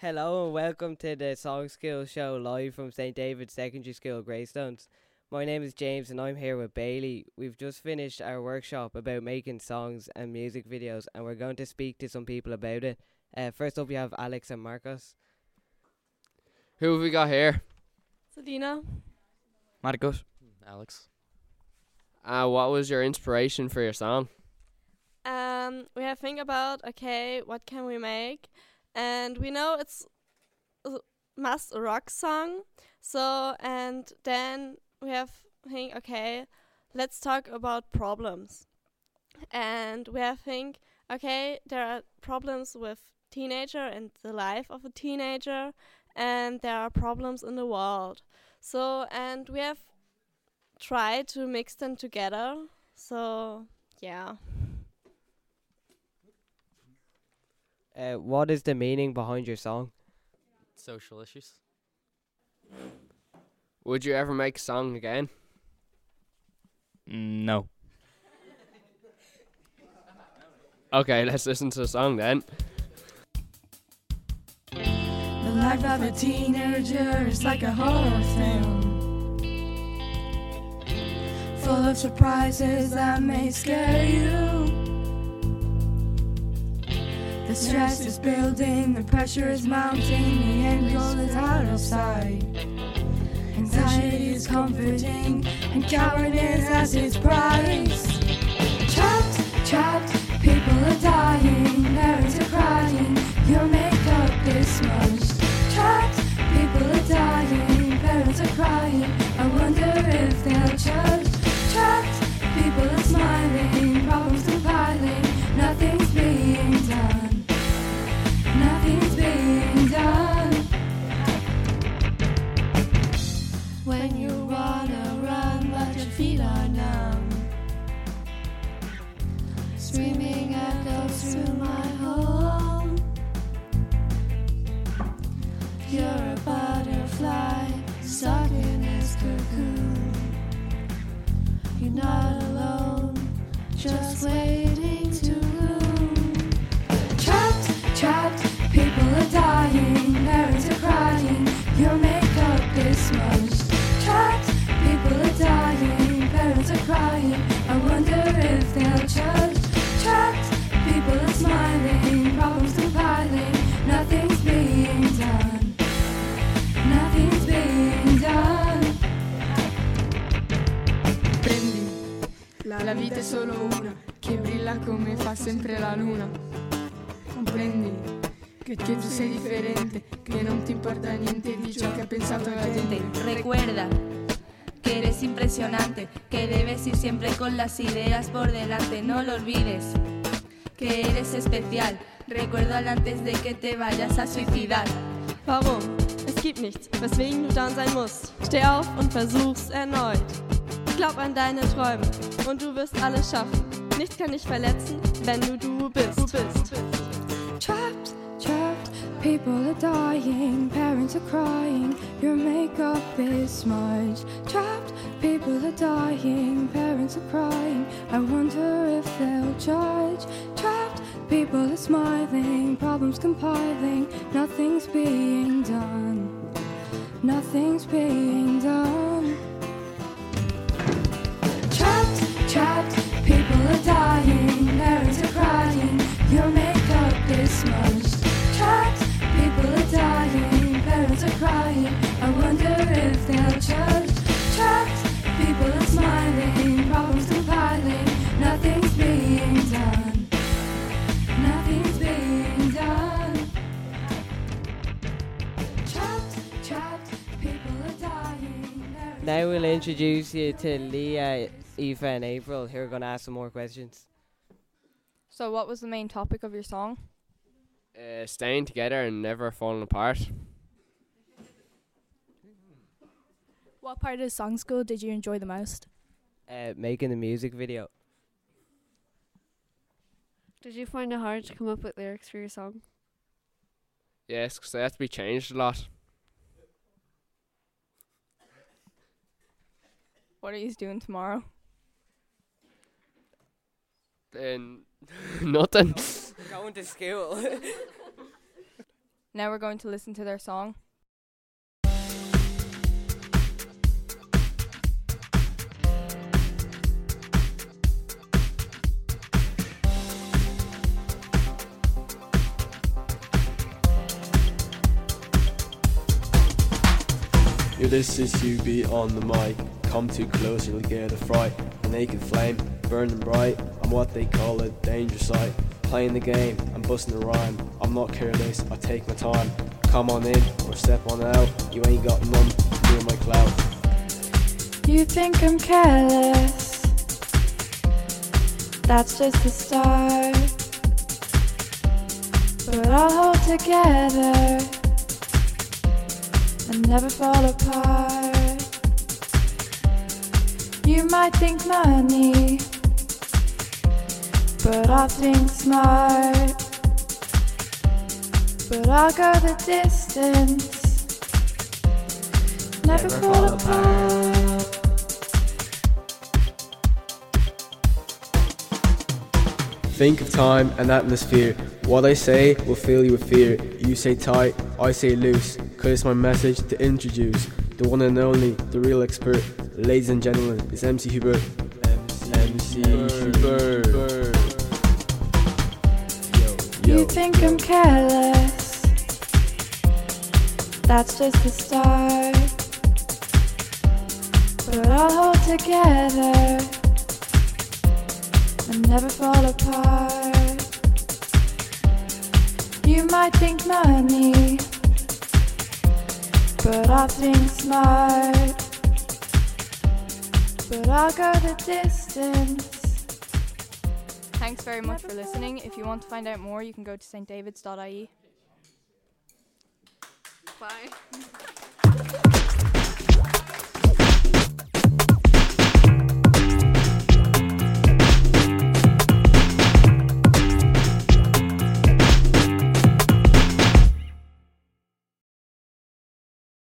Hello and welcome to the Song School Show live from St David's Secondary School, Greystones. My name is James and I'm here with Bailey. We've just finished our workshop about making songs and music videos and we're going to speak to some people about it. Uh, first up, we have Alex and Marcos. Who have we got here? Celina. Marcos. Alex. Uh, what was your inspiration for your song? Um, we have think about okay, what can we make, and we know it's a- a rock song. So and then we have think okay, let's talk about problems, and we have think okay, there are problems with teenager and the life of a teenager, and there are problems in the world. So and we have tried to mix them together. So yeah. Uh, what is the meaning behind your song? Social issues. Would you ever make a song again? No. Okay, let's listen to the song then. The life of a teenager is like a horror film. Full of surprises that may scare you. The stress is building, the pressure is mounting, the end goal is out of sight. Anxiety is comforting, and cowardice has its price. Trapped, trapped, people are dying, parents are crying, your makeup is smudged. Trapped, people are dying, parents are crying, you wanna run, but your feet are numb. Screaming echoes through my home. You're la vita è solo una, che brilla come fa sempre la luna. Comprendi che, che tu sei differente, che non ti importa niente di ciò che ha pensato la gente. Recuerda que eres impresionante, que debes ir siempre con las ideas por delante, no lo olvides. Que eres especial, recuérdalo antes de que te vayas a suicidar. Warum? Es gibt nichts, weswegen du down sein musst. Steh auf und versuch's erneut. Glaub an deine Träume und du wirst alles schaffen. Nichts kann dich verletzen, wenn du du bist. Du bist. Trapped, trapped, people are dying, parents are crying, your makeup is smudged. Trapped, people are dying, parents are crying, I wonder if they'll judge. Trapped, people are smiling, problems compiling, nothing's being done. Nothing's being done. Trapped, people are dying, parents are crying, your makeup is smudged. Trapped, people are dying, parents are crying, I wonder if they'll judge. Trapped, people are smiling, problems compiling, nothing's being done. Nothing's being done. Trapped, trapped, people are dying. Now we'll introduce you to Leah, Eva, and April who are going to ask some more questions. So, what was the main topic of your song? Uh, staying together and never falling apart. What part of the song school did you enjoy the most? Uh, making the music video. Did you find it hard to come up with lyrics for your song? Yes, 'cause they have to be changed a lot. What are you doing tomorrow? And nothing. Going to school. Now we're going to listen to their song. Yo, this is UB on the mic. Come too close, you'll get a fright. A naked flame, burning bright. What they call a danger sight. Playing the game, I'm busting the rhyme. I'm not careless, I take my time. Come on in or step on out. You ain't got none near my clout. You think I'm careless? That's just the start. But I'll hold together and never fall apart. You might think money, but I'll think smart. But I'll go the distance, never, fall apart. Think of time and atmosphere. What I say will fill you with fear. You say tight, I say loose. Cause it's my message to introduce the one and only, the real expert. Ladies and gentlemen, it's MC Hubert. MC, Huber. You think I'm careless? That's just the start. But I'll hold together and never fall apart. You might think money, but I'll think smart. But I'll go the distance. Thanks very much for listening. If you want to find out more, you can go to stdavids.ie. Bye.